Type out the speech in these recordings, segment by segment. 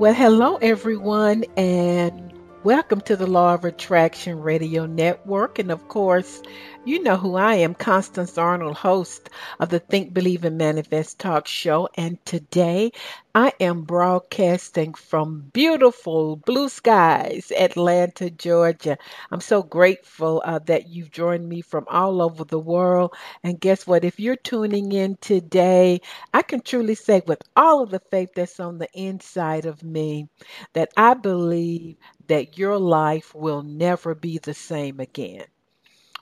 Well, hello, everyone, and welcome to the Law of Attraction Radio Network. And of course, you know who I am, Constance Arnold, host of the Think, Believe, and Manifest talk show. And today I am broadcasting from beautiful blue skies, Atlanta, Georgia. I'm so grateful uh, that you've joined me from all over the world. And guess what? If you're tuning in today, I can truly say with all of the faith that's on the inside of me that I believe that your life will never be the same again.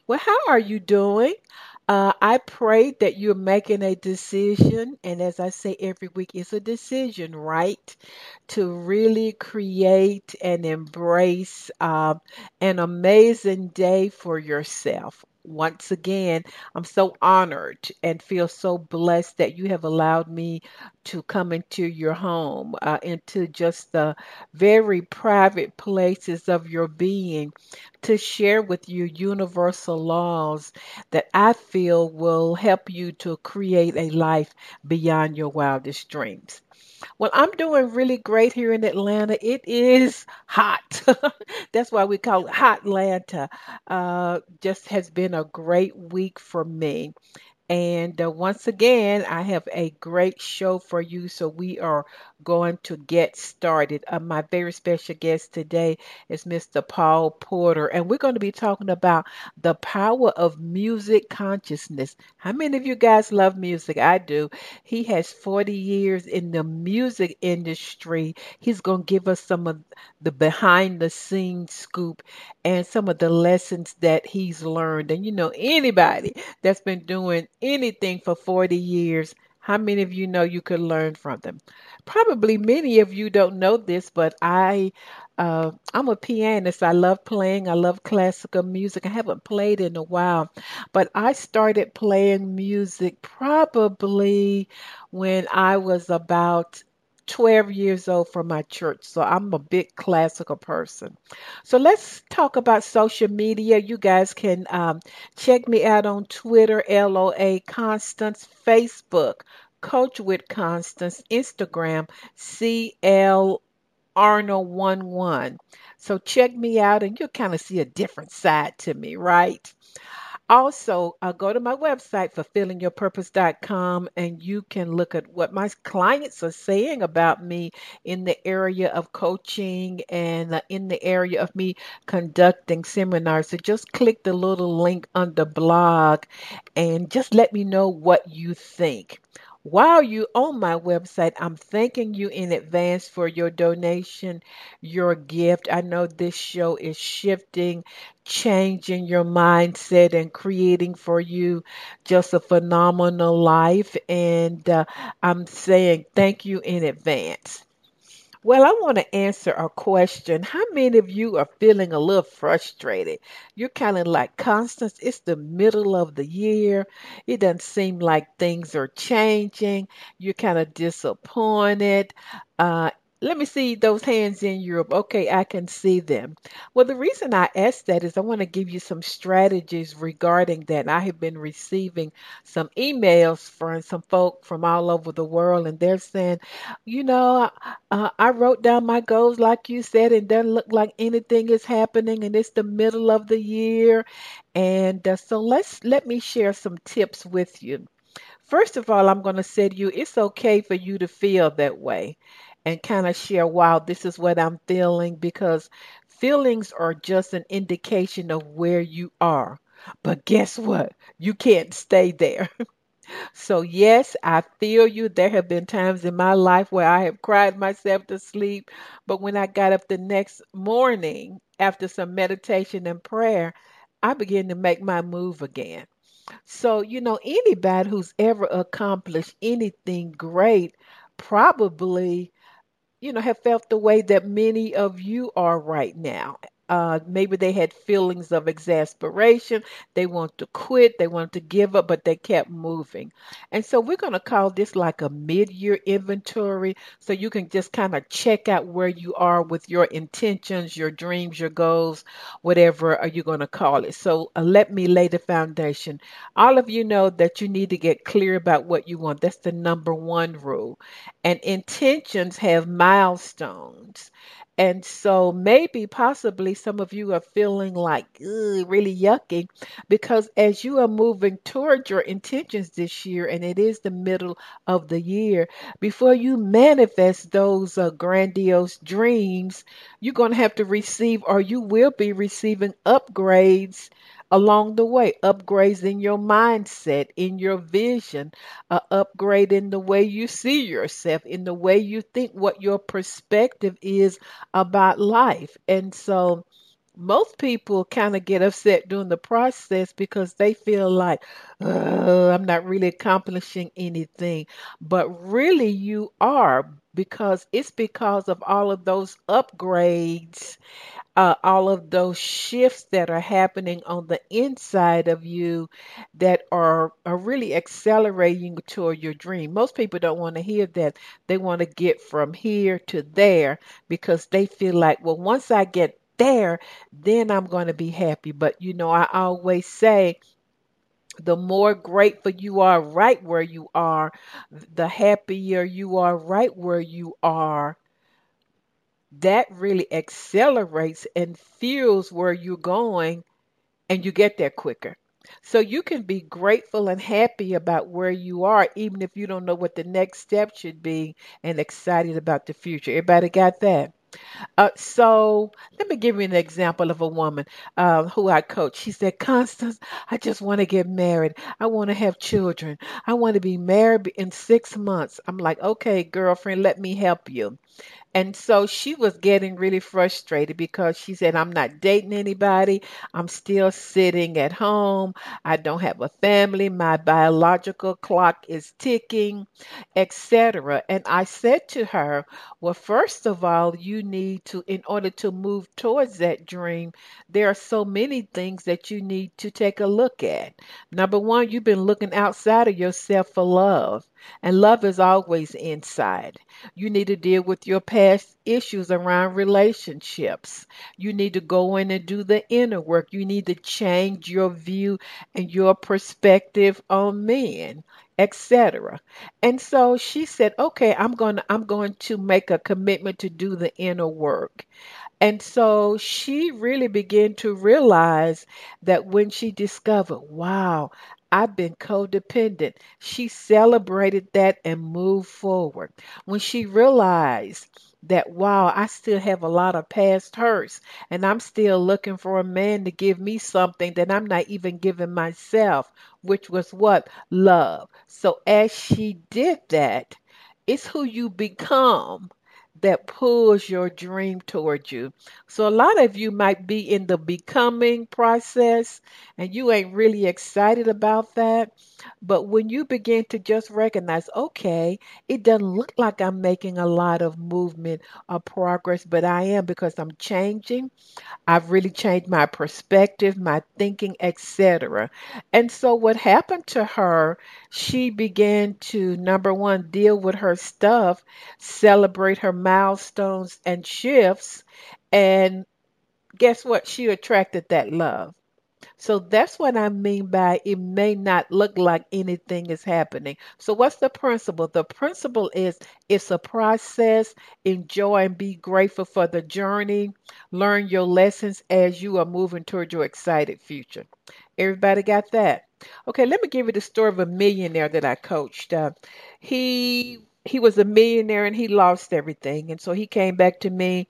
Well, how are you doing? Uh, I pray that you're making a decision, and as I say every week, it's a decision, right? To really create and embrace uh, an amazing day for yourself once again, I'm so honored and feel so blessed that you have allowed me to come into your home, uh, into just the very private places of your being to share with you universal laws that I feel will help you to create a life beyond your wildest dreams. Well, I'm doing really great here in Atlanta. It is hot. That's why we call it Hot Atlanta. Uh, just has been a great week for me. And uh, once again, I have a great show for you. So we are going to get started. Uh, my very special guest today is Mr. Paul Porter, and we're going to be talking about the power of music consciousness. How many of you guys love music? I do. He has 40 years in the music industry. He's going to give us some of the behind the scenes scoop and some of the lessons that he's learned. And you know, anybody that's been doing anything for 40 years, how many of you know you could learn from them? Probably many of you don't know this, but I uh, I'm a pianist. I love playing. I love classical music. I haven't played in a while, but I started playing music probably when I was about 12 years old from my church, so I'm a big classical person. So let's talk about social media. You guys can um, check me out on Twitter, LOA Constance, Facebook, Coach with Constance, Instagram, CL Arnold11. So check me out and you'll kind of see a different side to me, right? Also, uh, go to my website, fulfillingyourpurpose.com, and you can look at what my clients are saying about me in the area of coaching and uh, in the area of me conducting seminars. So just click the little link under blog and just let me know what you think. While you on my website, I'm thanking you in advance for your donation, your gift. I know this show is shifting, changing your mindset, and creating for you just a phenomenal life. And uh, I'm saying thank you in advance. Well, I want to answer a question. How many of you are feeling a little frustrated? You're kind of like, Constance, it's the middle of the year. It doesn't seem like things are changing. You're kind of disappointed. Uh, let me see those hands in Europe. Okay, I can see them. Well, the reason I asked that is I want to give you some strategies regarding that. I have been receiving some emails from some folk from all over the world, and they're saying, you know, uh, I wrote down my goals like you said, and doesn't look like anything is happening, and it's the middle of the year. And uh, so let's let me share some tips with you. First of all, I'm going to say to you, it's okay for you to feel that way and kind of share, wow, this is what I'm feeling because feelings are just an indication of where you are. But guess what? You can't stay there. so, yes, I feel you. There have been times in my life where I have cried myself to sleep, but when I got up the next morning after some meditation and prayer, I began to make my move again. So, you know, anybody who's ever accomplished anything great probably you know, have felt the way that many of you are right now. Uh, maybe they had feelings of exasperation. They want to quit. They want to give up, but they kept moving. And so we're going to call this like a mid year inventory. So you can just kind of check out where you are with your intentions, your dreams, your goals, whatever are you going to call it. So uh, let me lay the foundation. All of you know that you need to get clear about what you want. That's the number one rule. And intentions have milestones. And so maybe possibly some of you are feeling like really yucky because as you are moving toward your intentions this year and it is the middle of the year, before you manifest those uh, grandiose dreams, you're going to have to receive or you will be receiving upgrades along the way, upgrades in your mindset, in your vision, uh, upgrade in the way you see yourself, in the way you think, what your perspective is about life. And so, most people kind of get upset during the process because they feel like I'm not really accomplishing anything. But really, you are because it's because of all of those upgrades uh, all of those shifts that are happening on the inside of you that are, are really accelerating toward your dream. Most people don't want to hear that. They want to get from here to there because they feel like, well, once I get there, then I'm going to be happy. But, you know, I always say, the more grateful you are right where you are, the happier you are right where you are that really accelerates and fuels where you're going and you get there quicker. So you can be grateful and happy about where you are, even if you don't know what the next step should be, and excited about the future. Everybody got that? Uh, so let me give you an example of a woman uh, who I coach. She said, Constance, I just want to get married. I want to have children. I want to be married in six months. I'm like, okay, girlfriend, let me help you. And so she was getting really frustrated because she said, I'm not dating anybody. I'm still sitting at home. I don't have a family. My biological clock is ticking, etc. And I said to her, Well, first of all, you need to, in order to move towards that dream, there are so many things that you need to take a look at. Number one, you've been looking outside of yourself for love. And love is always inside. You need to deal with your past issues around relationships. You need to go in and do the inner work. You need to change your view and your perspective on men etc. And so she said, "Okay, I'm going to I'm going to make a commitment to do the inner work." And so she really began to realize that when she discovered, wow, I've been codependent. She celebrated that and moved forward. When she realized that, wow, I still have a lot of past hurts and I'm still looking for a man to give me something that I'm not even giving myself, which was what? Love. So as she did that, it's who you become that pulls your dream towards you. So a lot of you might be in the becoming process and you ain't really excited about that. But when you begin to just recognize, okay, it doesn't look like I'm making a lot of movement or progress, but I am because I'm changing. I've really changed my perspective, my thinking, etc. And so what happened to her, she began to number 1 deal with her stuff, celebrate her milestones and shifts, and guess what? She attracted that love. So that's what I mean by it may not look like anything is happening. So what's the principle? The principle is it's a process. Enjoy and be grateful for the journey. Learn your lessons as you are moving toward your excited future. Everybody got that? Okay, let me give you the story of a millionaire that I coached. Uh, he he was a millionaire and he lost everything, and so he came back to me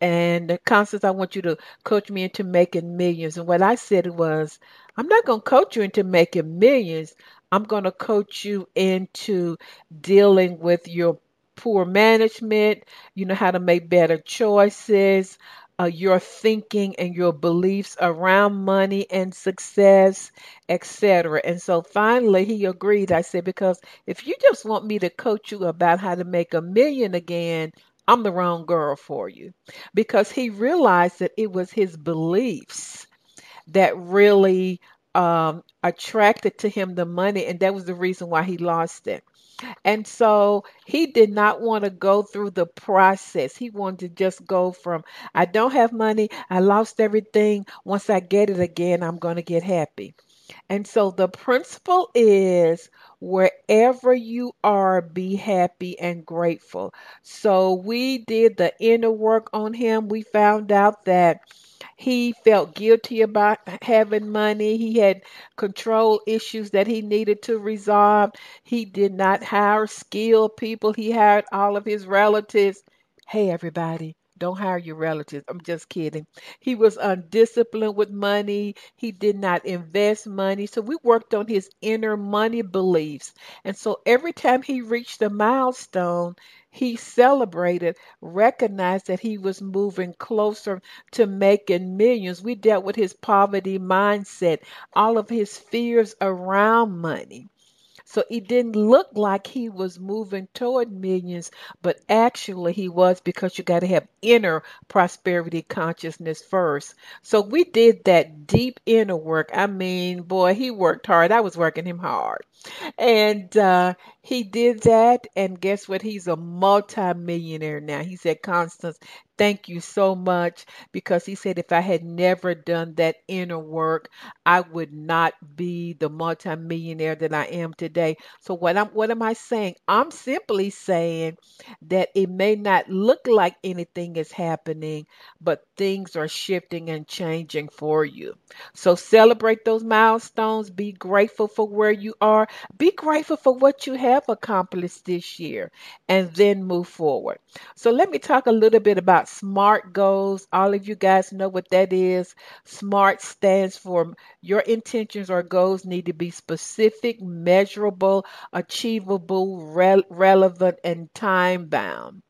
and Constance, I want you to coach me into making millions. And what I said was, I'm not going to coach you into making millions. I'm going to coach you into dealing with your poor management, you know, how to make better choices, uh, your thinking and your beliefs around money and success, etc. And so finally he agreed. I said, because if you just want me to coach you about how to make a million again, I'm the wrong girl for you. Because he realized that it was his beliefs that really um, attracted to him the money, and that was the reason why he lost it. And so he did not want to go through the process. He wanted to just go from, I don't have money, I lost everything. Once I get it again, I'm going to get happy. And so the principle is wherever you are, be happy and grateful. So we did the inner work on him. We found out that he felt guilty about having money. He had control issues that he needed to resolve. He did not hire skilled people. He hired all of his relatives. Hey, everybody, don't hire your relatives. I'm just kidding. He was undisciplined with money. He did not invest money. So we worked on his inner money beliefs. And so every time he reached a milestone, he celebrated, recognized that he was moving closer to making millions. We dealt with his poverty mindset, all of his fears around money. So it didn't look like he was moving toward millions, but actually he was because you got to have inner prosperity consciousness first. So we did that deep inner work. I mean, boy, he worked hard. I was working him hard. And uh, he did that. And guess what? He's a multimillionaire now. He said, Constance, thank you so much because he said if I had never done that inner work, I would not be the multimillionaire that I am today. So what I'm what am I saying? I'm simply saying that it may not look like anything is happening, but things are shifting and changing for you. So celebrate those milestones, be grateful for where you are, be grateful for what you have accomplished this year and then move forward. So let me talk a little bit about SMART goals. All of you guys know what that is. SMART stands for your intentions or goals need to be specific, measurable, achievable, re- relevant, and time bound.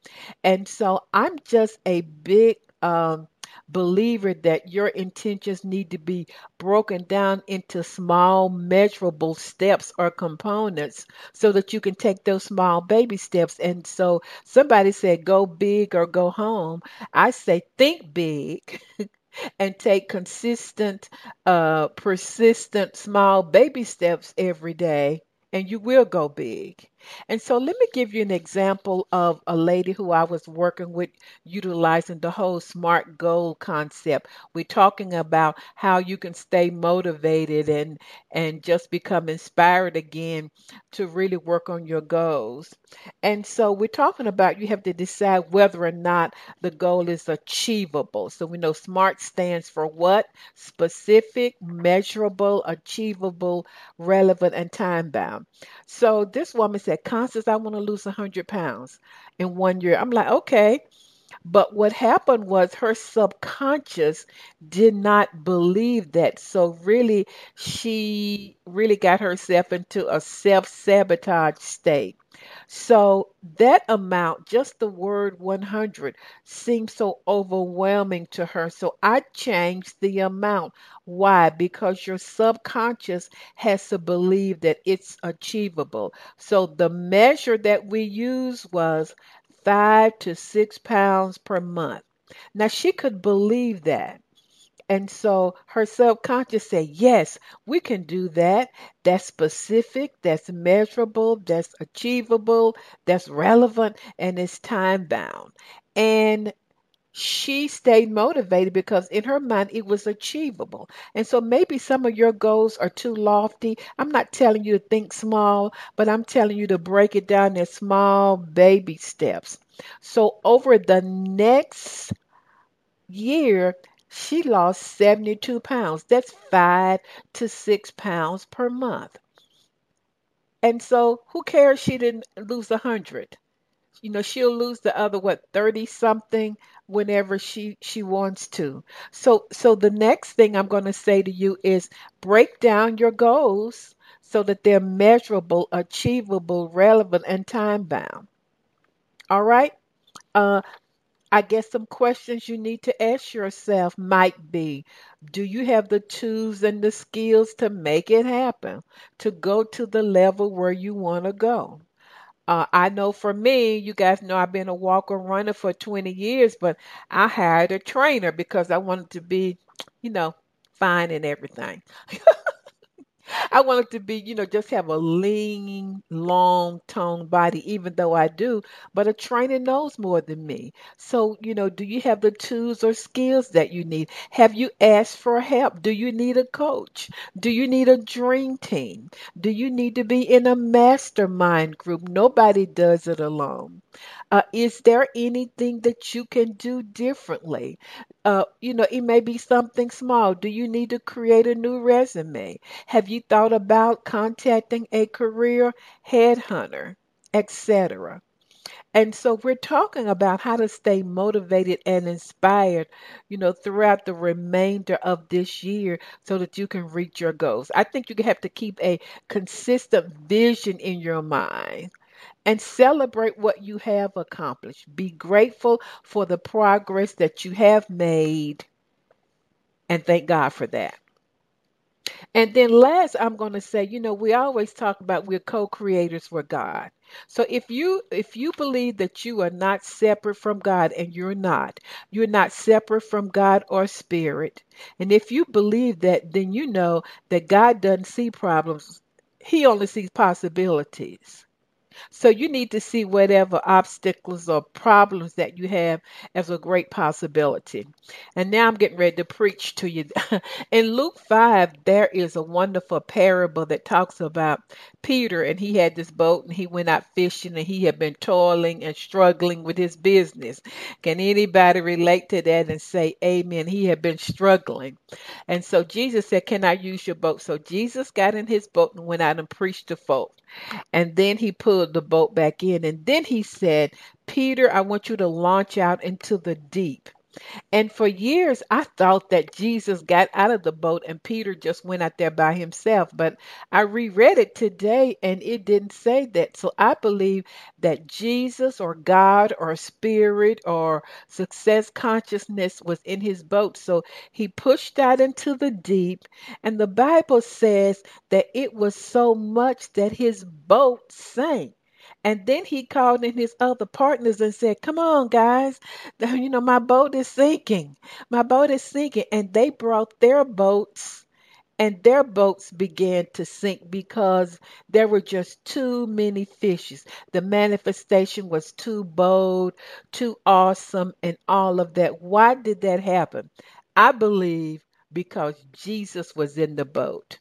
And so I'm just a big um, believer that your intentions need to be broken down into small, measurable steps or components so that you can take those small baby steps. And so somebody said, go big or go home. I say, think big. and take consistent, uh, persistent, small baby steps every day, and you will go big. And so let me give you an example of a lady who I was working with utilizing the whole SMART goal concept. We're talking about how you can stay motivated and and just become inspired again to really work on your goals. And so we're talking about you have to decide whether or not the goal is achievable. So we know SMART stands for what? Specific, measurable, achievable, relevant, and time bound. So this woman said, Constance, I want to lose 100 pounds in one year. I'm like, okay. But what happened was her subconscious did not believe that. So, really, she really got herself into a self sabotage state. So, that amount, just the word 100, seemed so overwhelming to her. So, I changed the amount. Why? Because your subconscious has to believe that it's achievable. So, the measure that we used was five to six pounds per month. Now she could believe that. And so her subconscious said, Yes, we can do that. That's specific, that's measurable, that's achievable, that's relevant, and it's time bound. And she stayed motivated because in her mind it was achievable. And so maybe some of your goals are too lofty. I'm not telling you to think small, but I'm telling you to break it down in small baby steps. So over the next year, she lost 72 pounds. That's five to six pounds per month. And so who cares she didn't lose a hundred? You know, she'll lose the other what 30 something whenever she she wants to. So so the next thing I'm going to say to you is break down your goals so that they're measurable, achievable, relevant and time bound. All right? Uh I guess some questions you need to ask yourself might be Do you have the tools and the skills to make it happen, to go to the level where you want to go? Uh, I know for me, you guys know I've been a walker runner for 20 years, but I hired a trainer because I wanted to be, you know, fine and everything. I wanted to be, you know, just have a lean, long toned body, even though I do. But a trainer knows more than me. So, you know, do you have the tools or skills that you need? Have you asked for help? Do you need a coach? Do you need a dream team? Do you need to be in a mastermind group? Nobody does it alone. Uh, is there anything that you can do differently? Uh, you know, it may be something small. Do you need to create a new resume? Have you thought about contacting a career headhunter, etc.? And so we're talking about how to stay motivated and inspired, you know, throughout the remainder of this year so that you can reach your goals. I think you have to keep a consistent vision in your mind and celebrate what you have accomplished. Be grateful for the progress that you have made and thank God for that. And then last I'm going to say, you know, we always talk about we're co-creators with God. So if you if you believe that you are not separate from God and you're not, you're not separate from God or spirit. And if you believe that, then you know that God doesn't see problems. He only sees possibilities. So you need to see whatever obstacles or problems that you have as a great possibility. And now I'm getting ready to preach to you. In Luke 5, there is a wonderful parable that talks about Peter, and he had this boat and he went out fishing and he had been toiling and struggling with his business. Can anybody relate to that and say, Amen? He had been struggling. And so Jesus said, Can I use your boat? So Jesus got in his boat and went out and preached to folk. And then he pulled the boat back in. And then he said, Peter, I want you to launch out into the deep. And for years, I thought that Jesus got out of the boat and Peter just went out there by himself. But I reread it today and it didn't say that. So I believe that Jesus or God or spirit or success consciousness was in his boat. So he pushed out into the deep. And the Bible says that it was so much that his boat sank. And then he called in his other partners and said, Come on, guys. You know, my boat is sinking. My boat is sinking. And they brought their boats and their boats began to sink because there were just too many fishes. The manifestation was too bold, too awesome, and all of that. Why did that happen? I believe because Jesus was in the boat.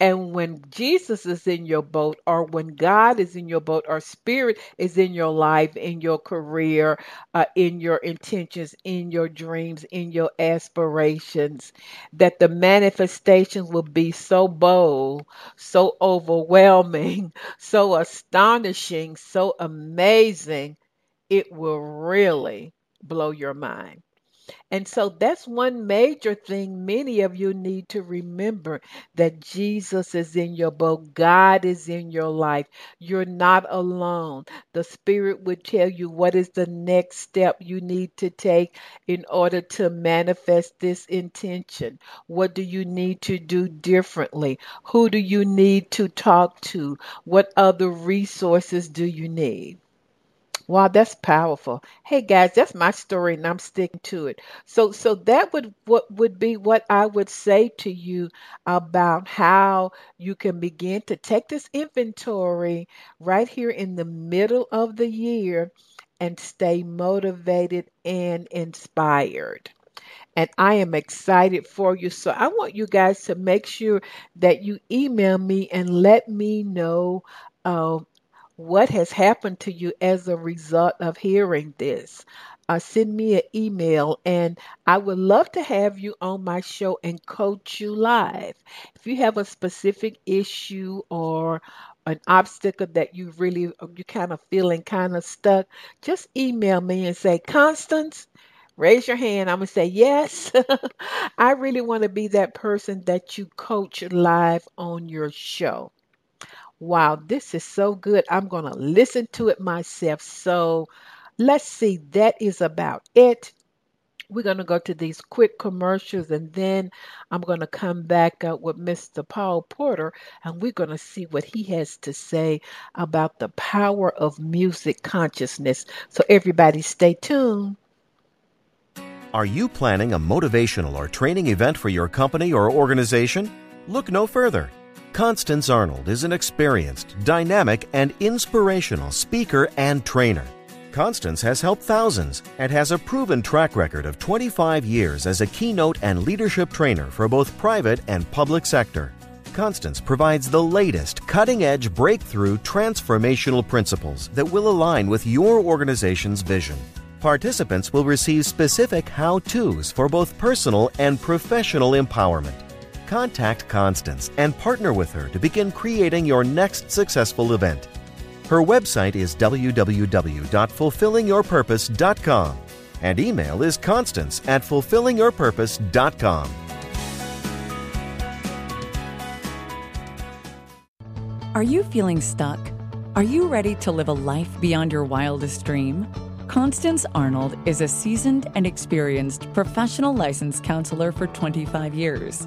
And when Jesus is in your boat, or when God is in your boat, or Spirit is in your life, in your career, uh, in your intentions, in your dreams, in your aspirations, that the manifestations will be so bold, so overwhelming, so astonishing, so amazing, it will really blow your mind. And so that's one major thing many of you need to remember that Jesus is in your boat. God is in your life. You're not alone. The Spirit would tell you what is the next step you need to take in order to manifest this intention. What do you need to do differently? Who do you need to talk to? What other resources do you need? Wow, that's powerful. Hey guys, that's my story and I'm sticking to it. So so that would what would be what I would say to you about how you can begin to take this inventory right here in the middle of the year and stay motivated and inspired and I am excited for you. So I want you guys to make sure that you email me and let me know uh, what has happened to you as a result of hearing this. Uh, send me an email and I would love to have you on my show and coach you live. If you have a specific issue or an obstacle that you really you kind of feeling kind of stuck, just email me and say, Constance, raise your hand. I'm going to say, Yes, I really want to be that person that you coach live on your show wow, this is so good. I'm going to listen to it myself. So let's see, that is about it. We're going to go to these quick commercials and then I'm going to come back up with Mr. Paul Porter and we're going to see what he has to say about the power of music consciousness. So, everybody, stay tuned. Are you planning a motivational or training event for your company or organization? Look no further. Constance Arnold is an experienced, dynamic, and inspirational speaker and trainer. Constance has helped thousands and has a proven track record of 25 years as a keynote and leadership trainer for both private and public sector. Constance provides the latest cutting edge breakthrough transformational principles that will align with your organization's vision. Participants will receive specific how to's for both personal and professional empowerment. Contact Constance and partner with her to begin creating your next successful event. Her website is www.fulfillingyourpurpose.com and email is constance at fulfillingyourpurpose.com. Are you feeling stuck? Are you ready to live a life beyond your wildest dream? Constance Arnold is a seasoned and experienced professional licensed counselor for 25 years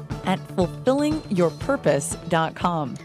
at fulfillingyourpurpose.com.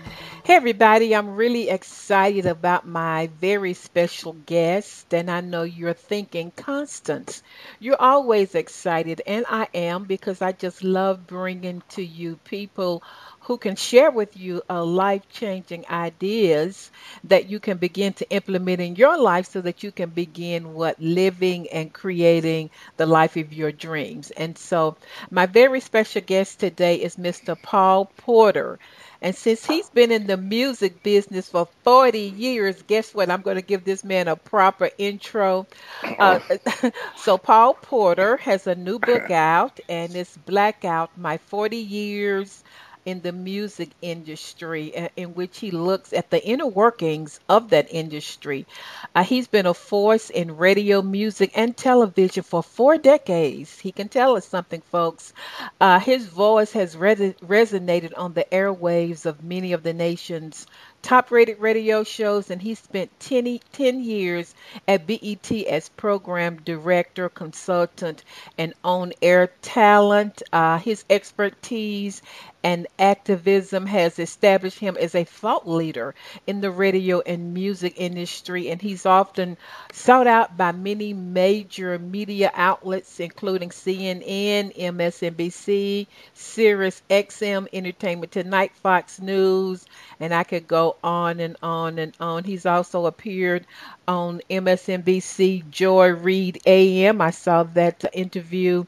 Hey, everybody, I'm really excited about my very special guest. And I know you're thinking, Constance, you're always excited. And I am because I just love bringing to you people who can share with you uh, life changing ideas that you can begin to implement in your life so that you can begin what living and creating the life of your dreams. And so, my very special guest today is Mr. Paul Porter. And since he's been in the music business for 40 years, guess what? I'm going to give this man a proper intro. Uh, so, Paul Porter has a new book out, and it's Blackout My 40 Years in the music industry, in which he looks at the inner workings of that industry. Uh, he's been a force in radio, music, and television for four decades. He can tell us something, folks. Uh, his voice has re- resonated on the airwaves of many of the nation's top rated radio shows, and he spent 10, 10 years at BET as program director, consultant, and on air talent. Uh, his expertise and activism has established him as a thought leader in the radio and music industry, and he's often sought out by many major media outlets, including CNN, MSNBC, Sirius XM, Entertainment Tonight, Fox News, and I could go on and on and on. He's also appeared on MSNBC, Joy Reid AM. I saw that interview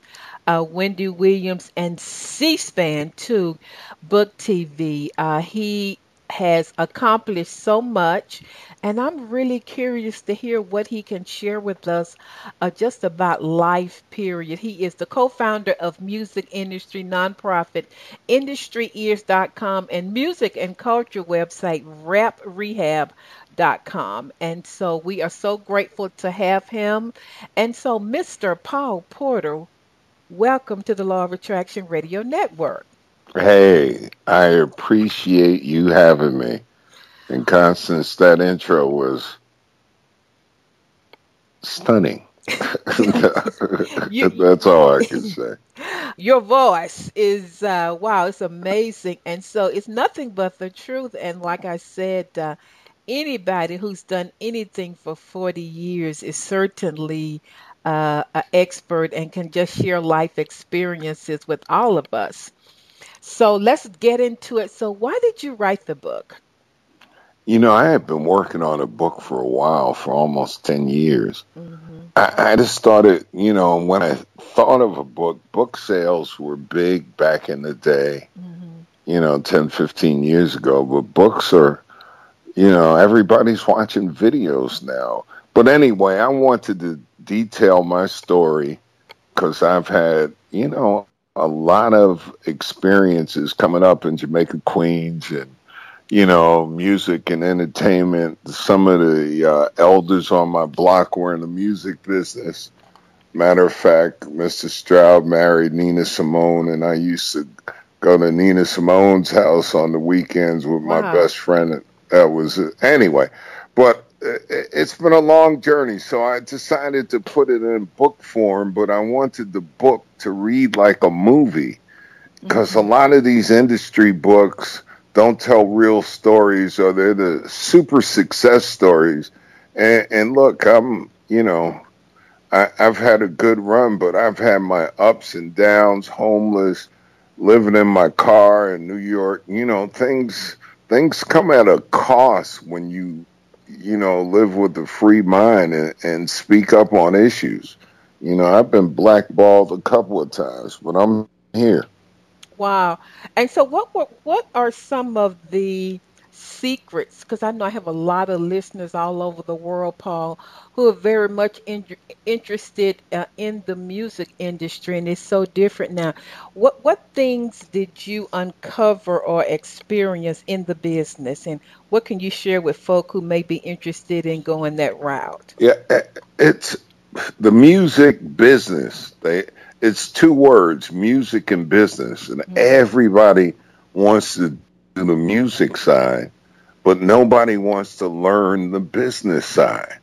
uh, Wendy Williams, and C SPAN too, Book TV. Uh, he has accomplished so much, and I'm really curious to hear what he can share with us uh, just about life, period. He is the co founder of music industry nonprofit IndustryEars.com and music and culture website RapRehab.com. And so we are so grateful to have him. And so, Mr. Paul Porter, Welcome to the Law of Attraction Radio Network. Hey, I appreciate you having me. And Constance, that intro was stunning. you, That's all I can say. Your voice is uh, wow, it's amazing, and so it's nothing but the truth. And like I said, uh, anybody who's done anything for forty years is certainly uh, an expert and can just share life experiences with all of us. So let's get into it. So, why did you write the book? You know, I had been working on a book for a while, for almost 10 years. Mm-hmm. I, I, just started, you know, when I thought of a book, book sales were big back in the day, mm-hmm. you know, 10, 15 years ago. But books are, you know, everybody's watching videos now. But anyway, I wanted to detail my story because I've had, you know, a lot of experiences coming up in Jamaica, Queens, and you know, music and entertainment. Some of the uh, elders on my block were in the music business. Matter of fact, Mr. Stroud married Nina Simone, and I used to go to Nina Simone's house on the weekends with wow. my best friend. That was it. anyway, but it's been a long journey, so I decided to put it in book form. But I wanted the book to read like a movie because mm-hmm. a lot of these industry books don't tell real stories or they're the super success stories. And, and look, I'm, you know, I, I've had a good run, but I've had my ups and downs, homeless, living in my car in New York. You know, things things come at a cost when you you know live with a free mind and, and speak up on issues. You know, I've been blackballed a couple of times, but I'm here. Wow. And so what what, what are some of the secrets because I know I have a lot of listeners all over the world, Paul, who are very much in, interested uh, in the music industry, and it's so different now. What what things did you uncover or experience in the business, and what can you share with folk who may be interested in going that route? Yeah, it's the music business. They it's two words, music and business, and mm-hmm. everybody wants to the music side, but nobody wants to learn the business side.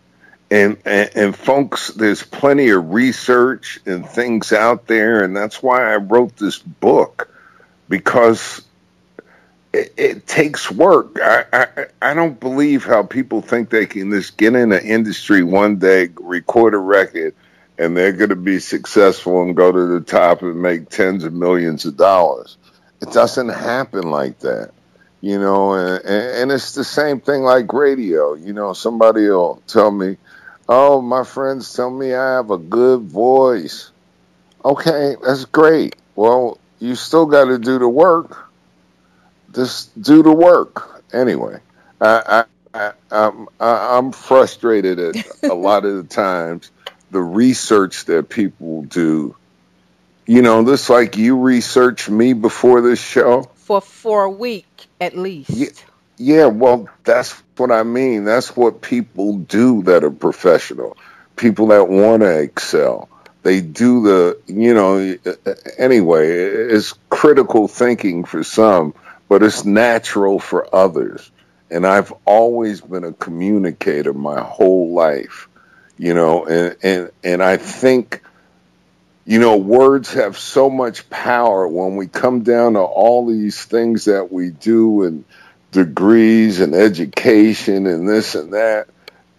And, and, and folks, there's plenty of research and things out there, and that's why I wrote this book because it, it takes work. I, I I don't believe how people think they can just get in the industry one day, record a record, and they're going to be successful and go to the top and make tens of millions of dollars. It doesn't happen like that, you know. And, and it's the same thing like radio. You know, somebody will tell me, "Oh, my friends tell me I have a good voice." Okay, that's great. Well, you still got to do the work. Just do the work anyway. I, I, I I'm I'm frustrated at a lot of the times the research that people do. You know, this like you researched me before this show for for a week at least. Yeah, yeah, well, that's what I mean. That's what people do that are professional. People that want to excel. They do the, you know, uh, uh, anyway, it's critical thinking for some, but it's natural for others. And I've always been a communicator my whole life you know, and, and, and I think, you know, words have so much power when we come down to all these things that we do and degrees and education and this and that.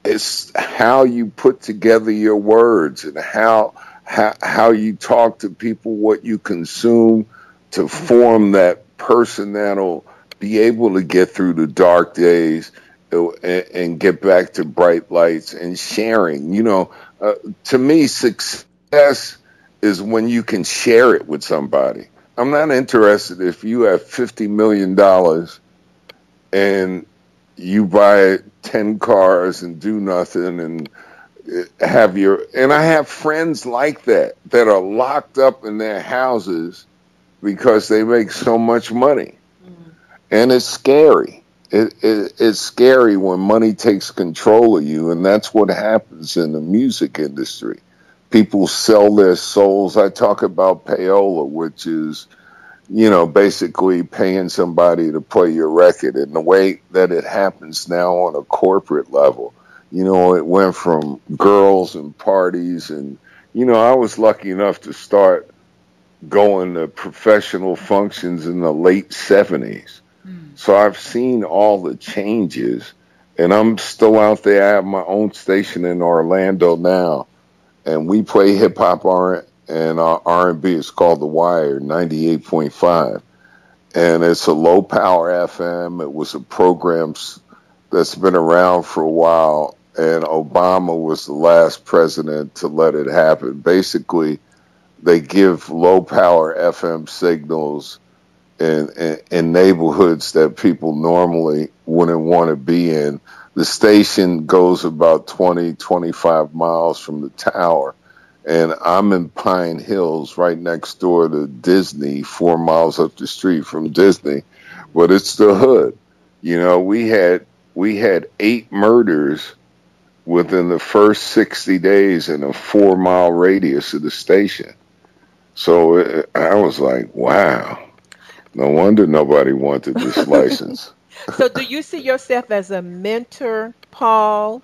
It's how you put together your words and how, how, how you talk to people, what you consume to form that person that'll be able to get through the dark days and, get back to bright lights and sharing. You know, uh, to me, success is when you can share it with somebody. I'm not interested if you have $50 million and you buy 10 cars and do nothing and have your, and I have friends like that that are locked up in their houses because they make so much money. Mm-hmm. And it's scary it, it, it's scary when money takes control of you, and that's what happens in the music industry. People sell their souls. I talk about payola, which is, you know, basically paying somebody to play your record, and the way that it happens now on a corporate level. You know, it went from girls and parties, and you know, I was lucky enough to start going to professional functions in the late seventies hmm. so I've seen all the changes, and I'm still out there. I have my own station in Orlando now, and we play hip hop R and R and B. It's called The Wire, ninety eight point five, and it's a low power FM. It was a program that's been around for a while, and Obama was the last president to let it happen. Basically, they give low power FM signals in, in, in neighborhoods that people normally wouldn't want to be in the station goes about 20, 25 miles from the tower. And I'm in Pine Hills, right next door to Disney, four miles up the street from Disney. But it's the hood. You know, we had we had eight murders within the first 60 days in a four mile radius of the station. So it, I was like, wow, no wonder nobody wanted this license. So, do you see yourself as a mentor, Paul?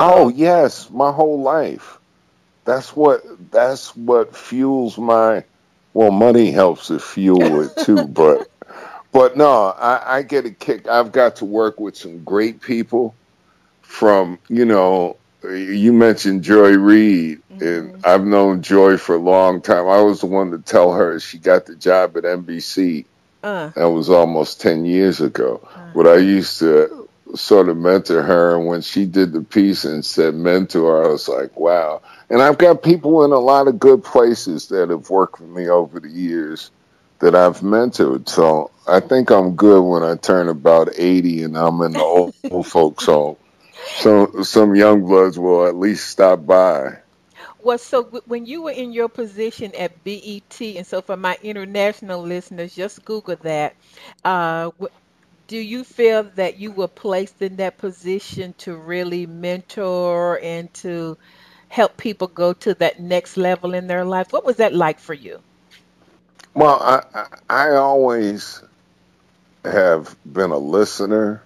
Oh, yes, my whole life. That's what that's what fuels my well, money helps to fuel it too, but but no, I, I get a kick. I've got to work with some great people from, you know, you mentioned Joy Reid, mm-hmm. and I've known Joy for a long time. I was the one to tell her she got the job at NBC. Uh. That was almost 10 years ago. Uh. But I used to sort of mentor her, and when she did the piece and said mentor, I was like, wow. And I've got people in a lot of good places that have worked for me over the years that I've mentored. So I think I'm good when I turn about 80 and I'm in the old, old folks home. So some young bloods will at least stop by. Well, so when you were in your position at BET, and so for my international listeners, just Google that. Uh, do you feel that you were placed in that position to really mentor and to help people go to that next level in their life? What was that like for you? Well, I, I always have been a listener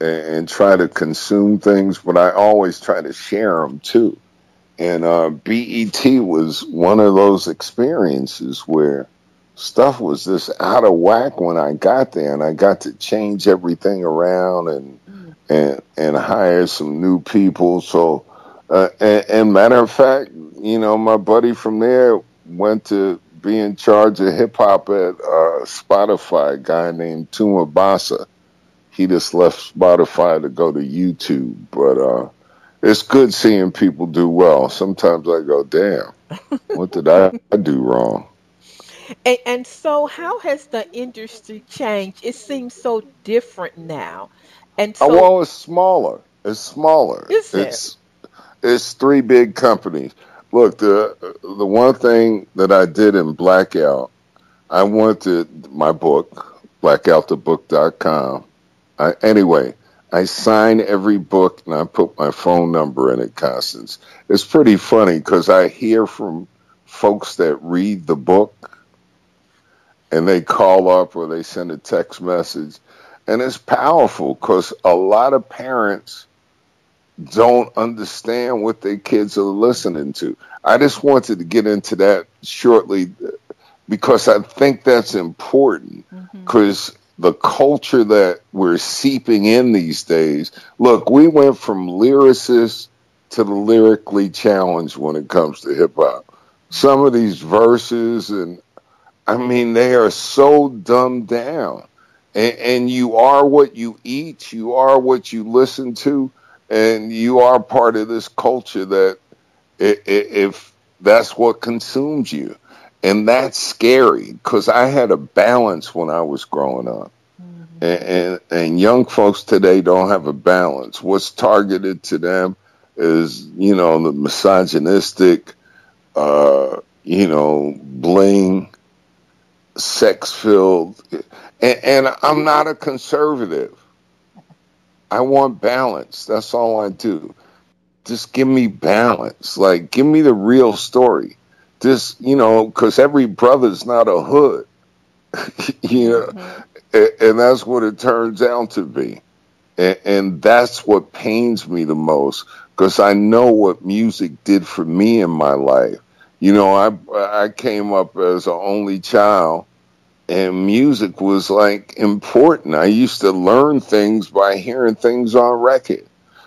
and, and, try to consume things, but I always try to share them too. And uh, BET was one of those experiences where stuff was just out of whack when I got there, and I got to change everything around and mm. and and hire some new people. So, uh, and, and matter of fact, you know, my buddy from there went to be in charge of hip hop at uh, Spotify, a guy named Tuma Basa. He just left Spotify to go to YouTube, but uh, it's good seeing people do well. Sometimes I go, damn, what did I do wrong? And, and, so, how has the industry changed? It seems so different now. And oh, so, oh, well, it's smaller. It's smaller. Is it's it? it's three big companies. Look, the the one thing that I did in Blackout, I wanted my book, blackoutthebook.com. I, anyway, I sign every book and I put my phone number in it, Constance. It's pretty funny because I hear from folks that read the book and they call up or they send a text message. And it's powerful because a lot of parents don't understand what their kids are listening to. I just wanted to get into that shortly because I think that's important because mm-hmm. The culture that we're seeping in these days. Look, we went from lyricists to the lyrically challenged when it comes to hip hop. Some of these verses and I mean they are so dumbed down. And, and you are what you eat, you are what you listen to and you are part of this culture that if that's what consumes you and that's scary because i had a balance when i was growing up mm-hmm. and, and, and young folks today don't have a balance what's targeted to them is you know the misogynistic uh you know bling sex filled and, and i'm not a conservative I want balance. That's all I do. Just give me balance. Like, give me the real story. Just, you know, because every brother's not a hood. you know, mm-hmm. and, and, that's what it turns out to be. And, and that's what pains me the most because I know what music did for me in my life. You know, I I came up as an only child and music was like important. I used to learn things by hearing things on record.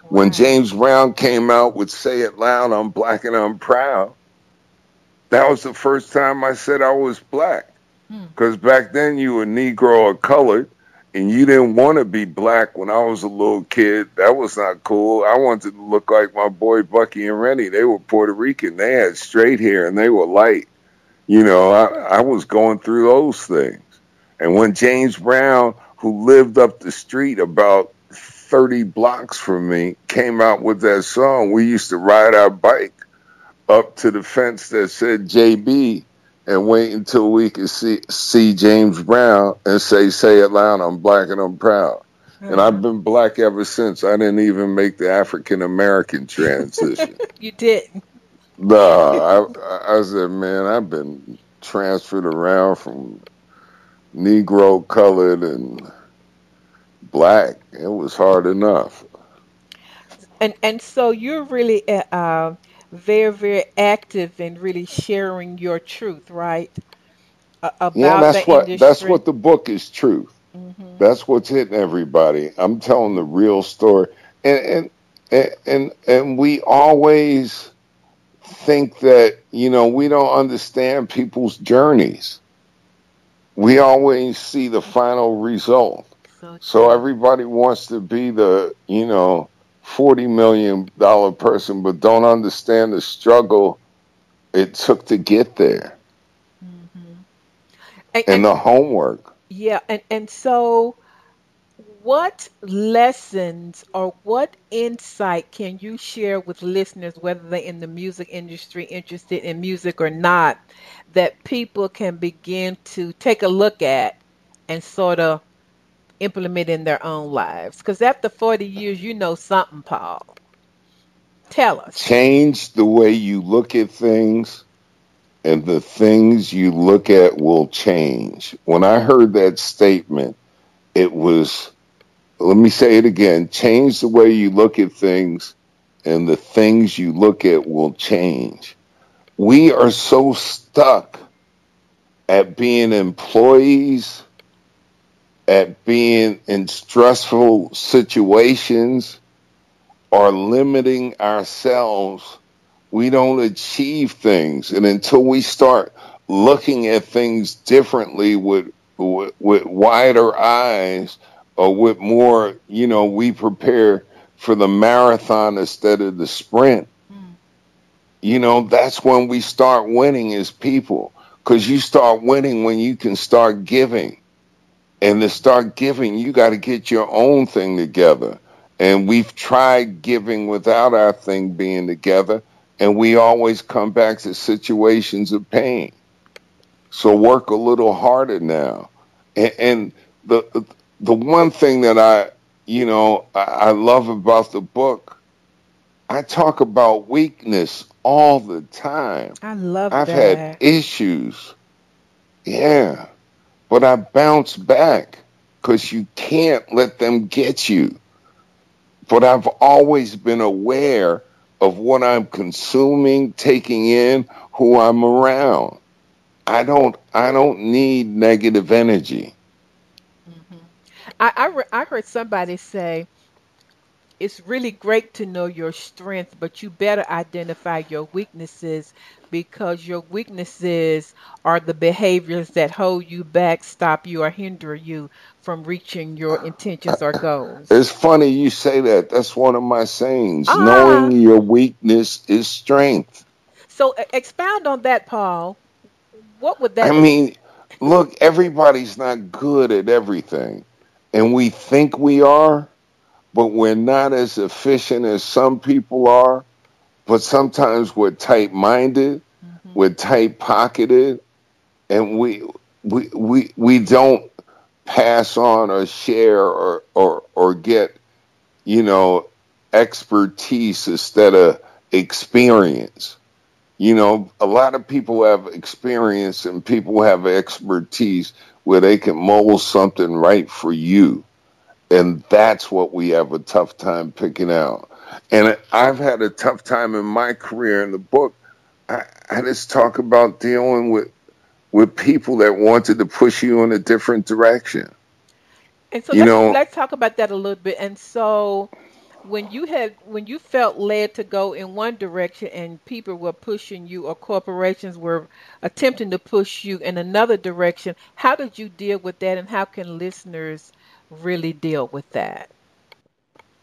When James Brown came out with Say It Loud, I'm Black and I'm Proud, that was the first time I said I was black. Because hmm. back then you were Negro or colored, and you didn't want to be black when I was a little kid. That was not cool. I wanted to look like my boy Bucky and Rennie. They were Puerto Rican. They had straight hair and they were light. You know, I, I was going through those things. And when James Brown, who lived up the street about 30 blocks from me came out with that song. We used to ride our bike up to the fence that said JB and wait until we could see see James Brown and say, "Say it loud, I'm black and I'm proud." Mm-hmm. And I've been black ever since. I didn't even make the African American transition. you did. No, I, I said, man, I've been transferred around from Negro, colored, and black. It was hard enough. And and so you're really uh, uh very very active in really sharing your truth, right? About yeah, that's what industry. that's what the book is truth. Mm-hmm. That's what's hitting everybody. I'm telling the real story, and and and and we always think that you know we don't understand people's journeys. We always see the final result. So, so everybody wants to be the you know forty million dollar person, but don't understand the struggle it took to get there, mm-hmm. and, and, and the homework. Yeah, and and so what lessons or what insight can you share with listeners, whether they're in the music industry, interested in music or not, that people can begin to take a look at and sort of implement in their own lives? Because after 40 years, you know something, Paul. Tell us. Change the way you look at things, and the things you look at will change. When I heard that statement, it was, let me say it again change the way you look at things, and the things you look at will change. We are so stuck at being employees at being in stressful situations or limiting ourselves, we don't achieve things. And until we start looking at things differently with, with, with wider eyes or with more, you know, we prepare for the marathon instead of the sprint. Mm. You know, that's when we start winning as people. Because you start winning when you can start giving and to start giving, you got to get your own thing together. And we've tried giving without our thing being together, and we always come back to situations of pain. So work a little harder now. And, and the the one thing that I, you know, I, I love about the book, I talk about weakness all the time. I love I've that. had issues. Yeah but I bounce back because you can't let them get you. But I've always been aware of what I'm consuming, taking in, who I'm around. I don't. I don't need negative energy. Mm-hmm. I I, re- I heard somebody say it's really great to know your strength, but you better identify your weaknesses because your weaknesses are the behaviors that hold you back, stop you, or hinder you from reaching your intentions or goals. It's funny you say that. That's one of my sayings. Ah. Knowing your weakness is strength. So expound on that, Paul. What would that I mean, look, everybody's not good at everything. And we think we are but we're not as efficient as some people are. But sometimes we're tight minded, mm-hmm. we're tight pocketed, and we we we we don't pass on or share or or or get you know expertise instead of experience. You know, a lot of people have experience and people have expertise where they can mold something right for you. And that's what we have a tough time picking out. And I've had a tough time in my career in the book. I, I just talk about dealing with with people that wanted to push you in a different direction. And so you let's, know, let's talk about that a little bit. And so when you had when you felt led to go in one direction and people were pushing you or corporations were attempting to push you in another direction, how did you deal with that and how can listeners really deal with that?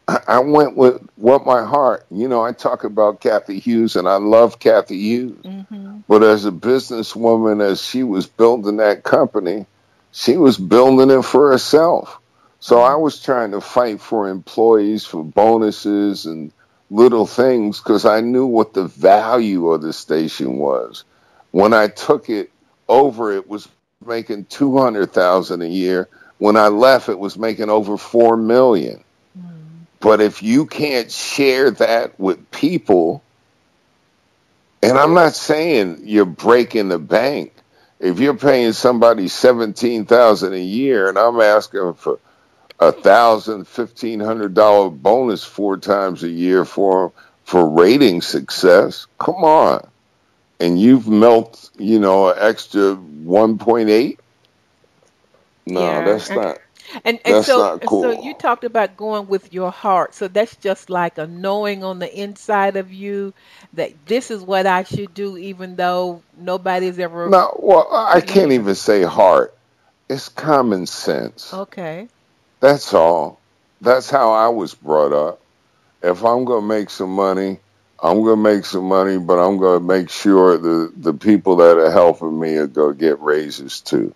I went with what my heart, you know, I talk about Cathy Hughes and I love Cathy Hughes. Mm-hmm. But as a businesswoman, as she was building that company, she was building it for herself. So I was trying to fight for employees for bonuses and little things because I knew what the value of the station was. When I took it over, it was making two hundred thousand a year. When I left, it was making over four million. Hmm. But if you can't share that with people, and I'm not saying you're breaking the bank. If you're paying somebody seventeen thousand a year, and I'm asking for a thousand, fifteen hundred dollar bonus four times a year for for rating success, come on. And you've milked, you know, an extra one point eight. No, Yeah. that's not. and, and That's so not so you talked about going with your heart. So that's just like a knowing on the inside of you that this is what I should do, even though nobody's ever. No, well, I can't even say heart. It's common sense. Okay. That's all. That's how I was brought up. If I'm going to make some money, I'm going to make some money, but I'm going to make sure the, the people that are helping me are going to get raises too.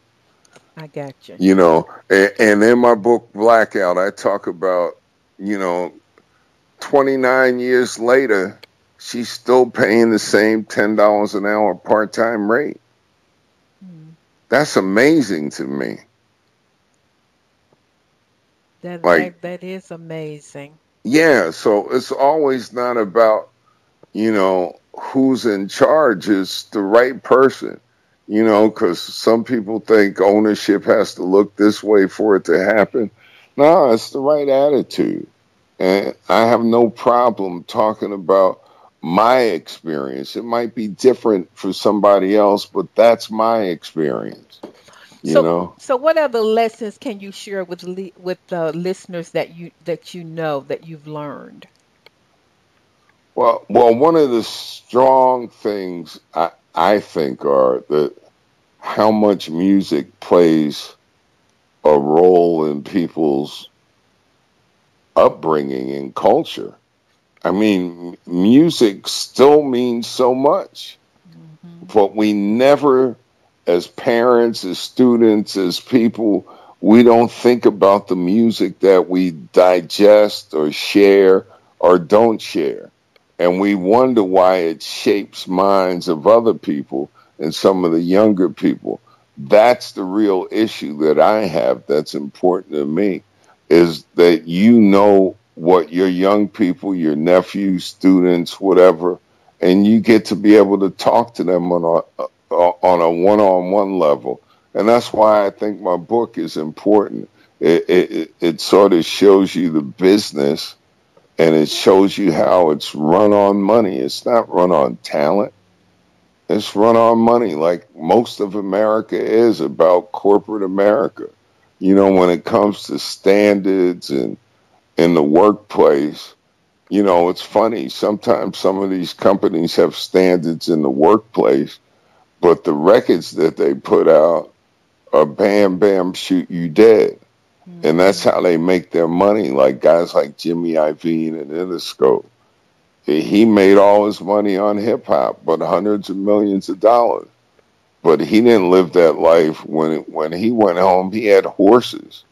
I got you. You know, and, and in my book, Blackout, I talk about, you know, 29 years later, she's still paying the same $10 an hour part time rate. Mm-hmm. That's amazing to me. That, Like- that that is amazing. Yeah, so it's always not about, you know, who's in charge. It's the right person, you know, because some people think ownership has to look this way for it to happen. No, it's the right attitude. And I have no problem talking about my experience. It might be different for somebody else, but that's my experience, you so know. so what other lessons can you share with li- with the listeners that you that you know that you've learned? Well, well, one of the strong things I, I think are that how much music plays a role in people's upbringing and culture. I mean, music still means so much, mm-hmm. but we never, as parents, as students, as people, we don't think about the music that we digest or share or don't share. And we wonder why it shapes minds of other people and some of the younger people. That's the real issue that I have that's important to me is that you know what your young people, your nephews, students, whatever, and you get to be able to talk to them on a on a one-on-one level. And that's why I think my book is important. It it, it- it sort of shows you the business and it shows you how it's run on money. It's not run on talent. It's run on money like most of America is about corporate America. You know, when it comes to standards and in the workplace, you know, it's funny. Sometimes some of these companies have standards in the workplace, but the records that they put out are bam, bam, shoot you dead. Mm-hmm. And that's how they make their money, like guys like Jimmy Iovine and Interscope. He he made all his money on hip hop, but hundreds of millions of dollars. But he didn't live that life. When when he went home, he had horses.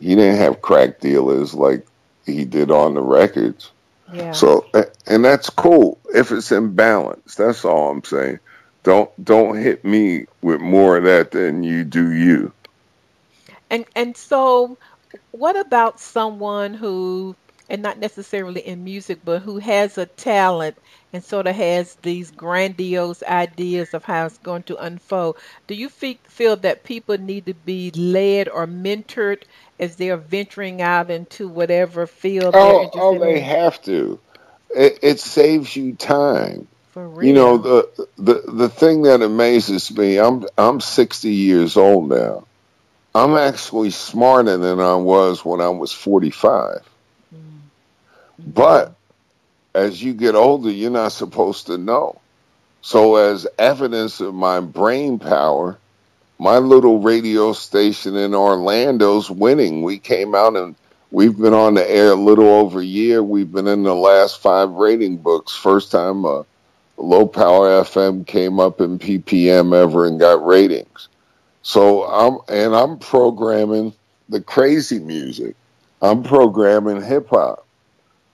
He didn't have crack dealers like he did on the records. Yeah. So, and that's cool if it's in balance. That's all I'm saying. Don't don't hit me with more of that than you do you. And and so what about someone who and not necessarily in music but who has a talent and sort of has these grandiose ideas of how it's going to unfold. Do you fe- feel that people need to be led or mentored as they're venturing out into whatever field they're Oh, oh, they in? have to. It, it saves you time. For real. You know the the the thing that amazes me. I'm I'm 60 years old now. I'm actually smarter than I was when I was 45. Mm. But as you get older, you're not supposed to know. So, as evidence of my brain power, my little radio station in Orlando's winning. We came out and we've been on the air a little over a year. We've been in the last five rating books. First time a low power FM came up in PPM ever and got ratings. So I'm and I'm programming the crazy music. I'm programming hip hop.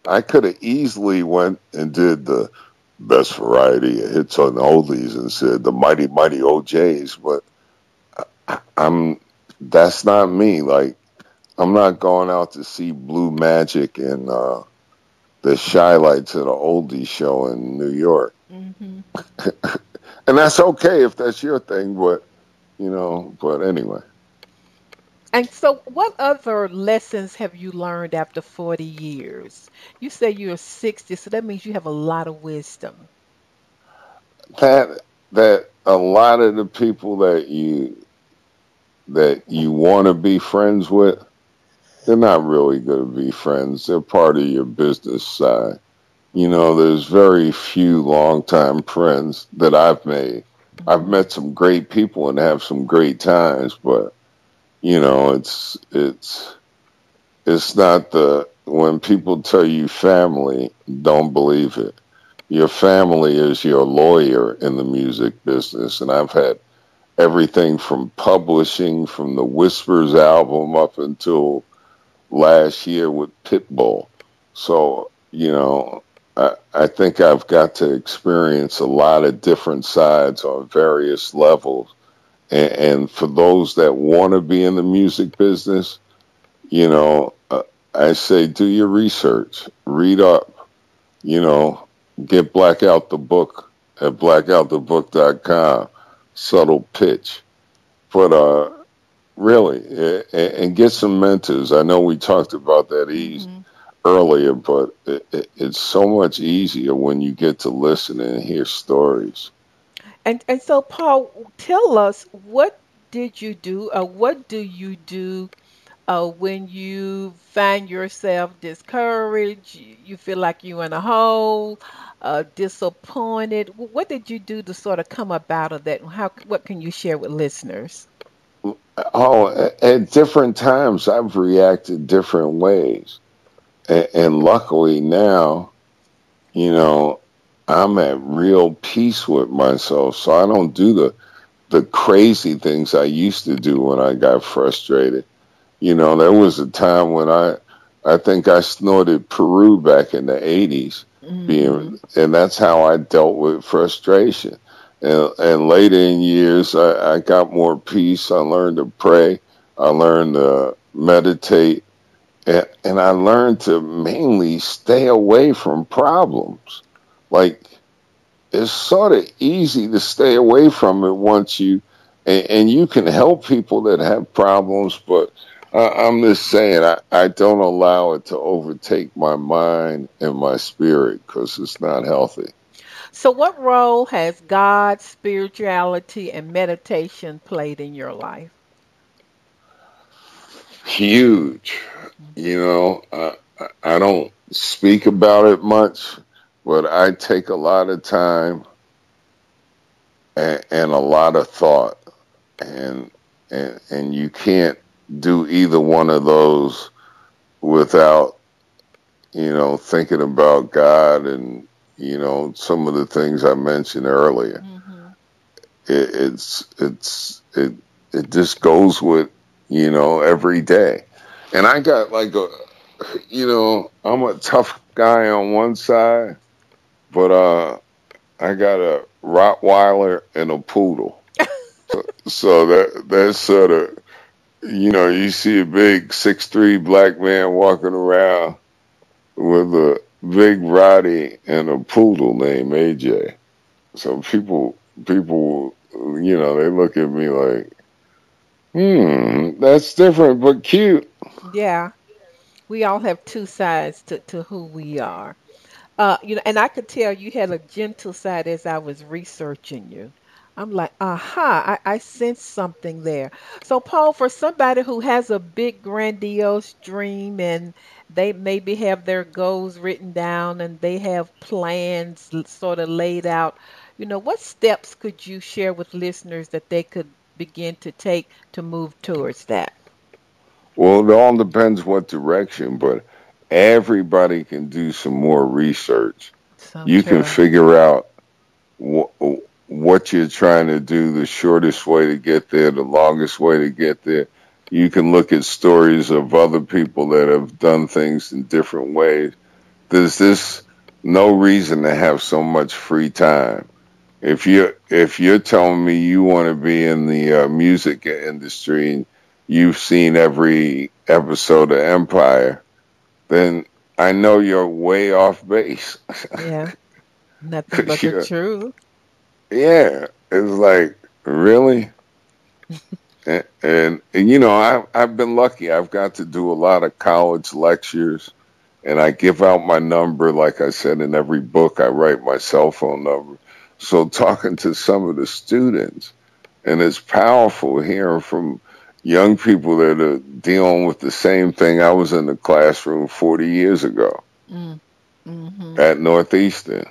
I could have easily went and did the best variety of hits on the oldies and said the mighty mighty O'Jays, but I, I'm that's not me. Like I'm not going out to see Blue Magic and uh, the Chi-Lites at an oldie show in New York. Mm-hmm. and that's okay if that's your thing, but you know. But anyway. And so, what other lessons have you learned after 40 years? You say you're 60, so that means you have a lot of wisdom. That that a lot of the people that you that you want to be friends with, they're not really going to be friends. They're part of your business side. You know, there's very few longtime friends that I've made. I've met some great people and have some great times, but you know, it's it's it's not the when people tell you family, don't believe it. Your family is your lawyer in the music business, and I've had everything from publishing from the Whispers album up until last year with Pitbull. So, you know, I, think I've got to experience a lot of different sides on various levels and, and for those that want to be in the music business, you know, uh, I say do your research, read up, you know, get Blackout the book at blackoutthebook.com, subtle pitch. But uh, really, and get some mentors. I know we talked about that ease mm-hmm. Earlier, but it, it, it's so much easier when you get to listen and hear stories. And and so Paul, tell us what did you do or what do you do uh, when you find yourself discouraged, you feel like you're in a hole, uh, disappointed. What did you do to sort of come up out of that? How what can you share with listeners? Oh, at different times I've reacted different ways, and, and luckily now, you know, I'm at real peace with myself. So I don't do the the crazy things I used to do when I got frustrated. You know, there was a time when I I think I snorted Peru back in the 80s mm-hmm. being and that's how I dealt with frustration. And, and later in years, I, I got more peace. I learned to pray. I learned to meditate. And, I learned to mainly stay away from problems. Like it's sort of easy to stay away from it once you and, and you can help people that have problems but uh, i'm just saying I, I don't allow it to overtake my mind and my spirit because it's not healthy. So what role has god spirituality and meditation played in your life huge you know I, I don't speak about it much but I take a lot of time and, and a lot of thought, and and and you can't do either one of those without you know thinking about God and you know some of the things I mentioned earlier. Mm-hmm. It, it's it's it it just goes with you know every day, and I got like a you know I'm a tough guy on one side but uh, I got a Rottweiler and a poodle. so, so that that's sort of you know you see a big six three black man walking around with a big Roddy and a poodle named AJ. So people people you know they look at me like, hmm, that's different but cute. Yeah, we all have two sides to to who we are. Uh, you know, and I could tell you had a gentle side as I was researching you. I'm like, aha, I, I sense something there. So, Paul, for somebody who has a big, grandiose dream and they maybe have their goals written down and they have plans sort of laid out, you know, what steps could you share with listeners that they could begin to take to move towards that? Well, it all depends what direction, but everybody can do some more research. So you true. can figure out wh- what you're trying to do, the shortest way to get there, the longest way to get there. you can look at stories of other people that have done things in different ways. There's this no reason to have so much free time. If you if you're telling me you want to be in the uh, music industry and you've seen every episode of Empire, then I know you're way off base. Yeah, nothing but the truth. Yeah, it's like really, and, and, and you know I I've been lucky. I've got to do a lot of college lectures, and I give out my number. Like I said in every book, I write my cell phone number. So talking to some of the students, and it's powerful hearing from young people that are dealing with the same thing I was in the classroom 40 years ago mm. hmm at Northeastern.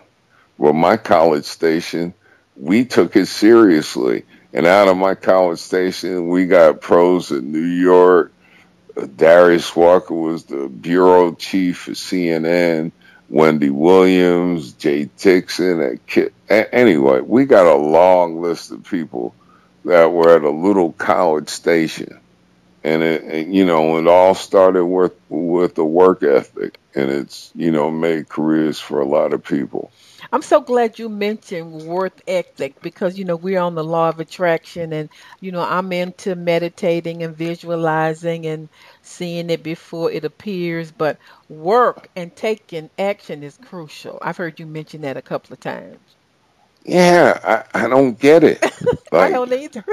Well, my college station, we took it seriously. And out of my college station, we got pros in New York. Uh, Darius Walker was the bureau chief for CNN. Wendy Williams, Jay Dixon, and Kit. Anyway, we got a long list of people that were at a little college station, and it, and, you know, it all started with with the work ethic, and it's you know made careers for a lot of people. I'm so glad you mentioned work ethic because you know we're on the law of attraction, and you know I'm into meditating and visualizing and seeing it before it appears. But work and taking action is crucial. I've heard you mention that a couple of times. Yeah, I, I don't get it. Like, I don't either.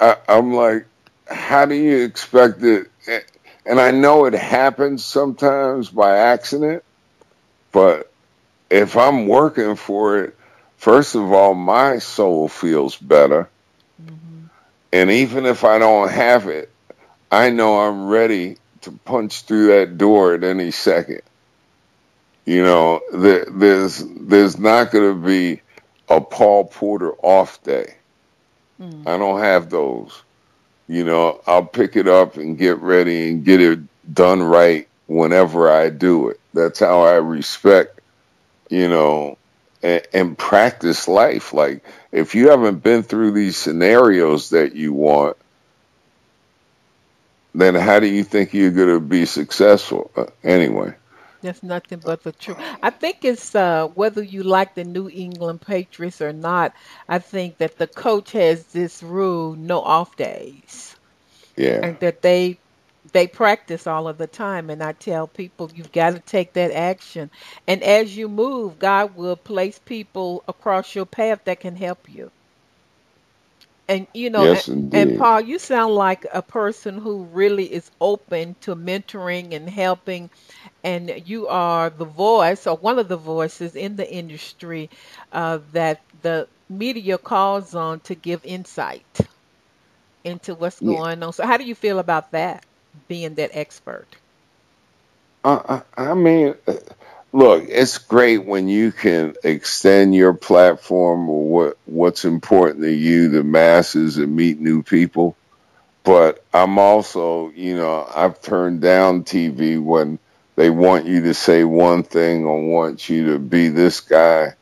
I, I'm like, how do you expect it? And I know it happens sometimes by accident, but if I'm working for it, first of all, my soul feels better. Mm-hmm. And even if I don't have it, I know I'm ready to punch through that door at any second. You know, there, there's there's not going to be a Paul Porter off day. Mm. I don't have those. You know, I'll pick it up and get ready and get it done right whenever I do it. That's how I respect, you know, and, and practice life. Like, if you haven't been through these scenarios that you want, then how do you think you're going to be successful? Uh, anyway. That's nothing but the truth. I think it's uh, whether you like the New England Patriots or not. I think that the coach has this rule: no off days. Yeah. And that they they practice all of the time. And I tell people you've got to take that action. And as you move, God will place people across your path that can help you. And you know, yes, and, and, Paul, you sound like a person who really is open to mentoring and helping, and you are the voice or one of the voices in the industry uh, that the media calls on to give insight into what's yeah. going on. So, how do you feel about that, being that expert? Uh, I, I mean, look, it's great when you can extend your platform or what what's important to you, the masses, and meet new people. But I'm also, you know, I've turned down TV when they want you to say one thing or want you to be this guy.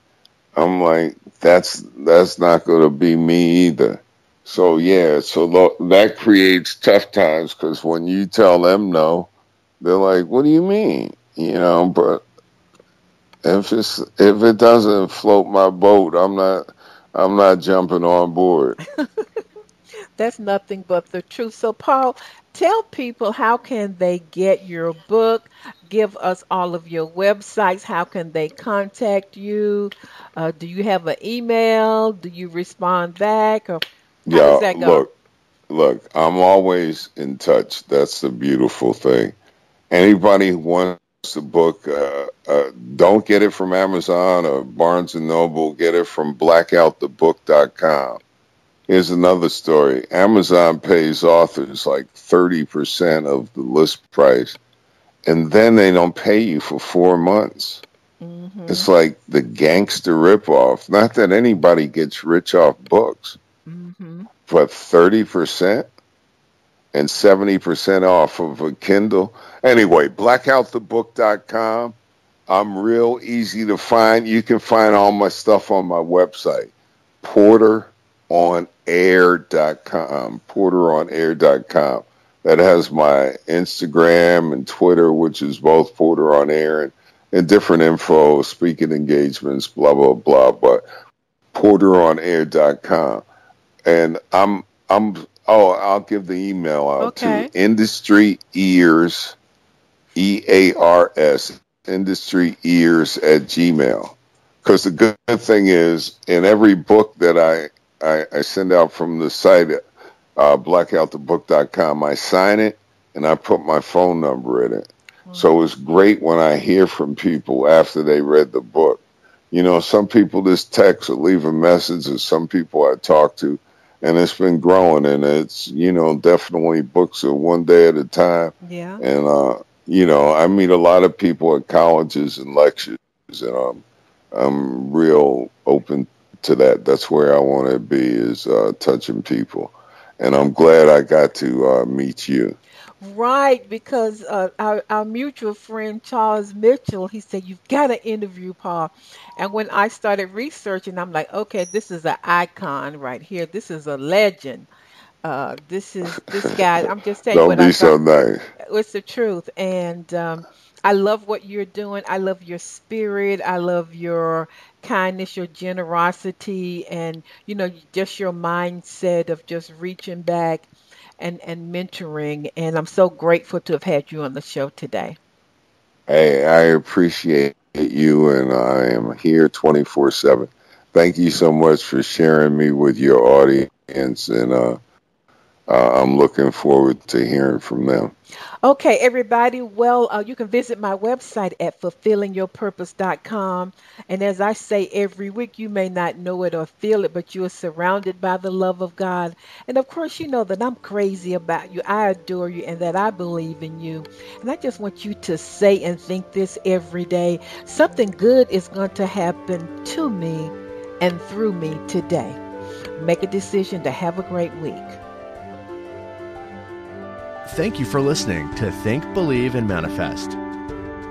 I'm like, that's that's not going to be me either. So yeah, so lo- that creates tough times because when you tell them no, they're like, "What do you mean?" You know, but if it's if it doesn't float my boat, I'm not I'm not jumping on board. That's nothing but the truth. So Paul, tell people how can they get your book? Give us all of your websites. How can they contact you? Uh, do you have an email? Do you respond back? Or yeah, look, look, I'm always in touch. That's the beautiful thing. Anybody who wants the book. Uh, uh, don't get it from Amazon or Barnes and Noble. Get it from blackoutthebook.com. Here's another story. Amazon pays authors like 30% of the list price, and then they don't pay you for four months. Mm-hmm. It's like the gangster ripoff. Not that anybody gets rich off books, mm-hmm. but 30%? And 70% off of a Kindle. Anyway, blackoutthebook.com. I'm real easy to find. You can find all my stuff on my website, porteronair.com. Porteronair.com. that has my Instagram and Twitter, which is both Porter on Air and, and different info, speaking engagements, blah blah blah. But PorterOnAir.com, and I'm I'm oh I'll give the email out Okay. to Industry Ears, E A R S, Industry Ears at Gmail. Because the good thing is, in every book that I, I, I send out from the site, uh, blackoutthebook.com, I sign it and I put my phone number in it. So it's great when I hear from people after they read the book. You know, some people just text or leave a message, or some people I talk to, and it's been growing. And it's, you know, definitely books are one day at a time. Yeah. And, uh, you know, I meet a lot of people at colleges and lectures, and um, I'm real open to that. That's where I want to be is uh, touching people, and I'm glad I got to uh, meet you. Right, because uh, our, our mutual friend Charles Mitchell, he said, You've got to interview Paul. And when I started researching, I'm like, Okay, this is an icon right here. This is a legend. Uh, this is this guy. I'm just telling you Don't be I so nice. It's the truth. And um, I love what you're doing. I love your spirit. I love your kindness, your generosity, and, you know, just your mindset of just reaching back and, and mentoring. And I'm so grateful to have had you on the show today. Hey, I appreciate you, and I am here 24 seven. Thank you so much for sharing me with your audience, and uh, uh, I'm looking forward to hearing from them. Okay, everybody. Well, uh, you can visit my website at fulfillingyourpurpose.com. And as I say every week, you may not know it or feel it, but you are surrounded by the love of God. And of course, you know that I'm crazy about you. I adore you and that I believe in you. And I just want you to say and think this every day. Something good is going to happen to me and through me today. Make a decision to have a great week. Thank you for listening to Think, Believe, and Manifest.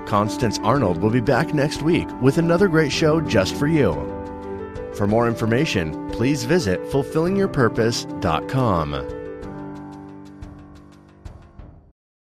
Constance Arnold will be back next week with another great show just for you. For more information, please visit fulfillingyourpurpose.com.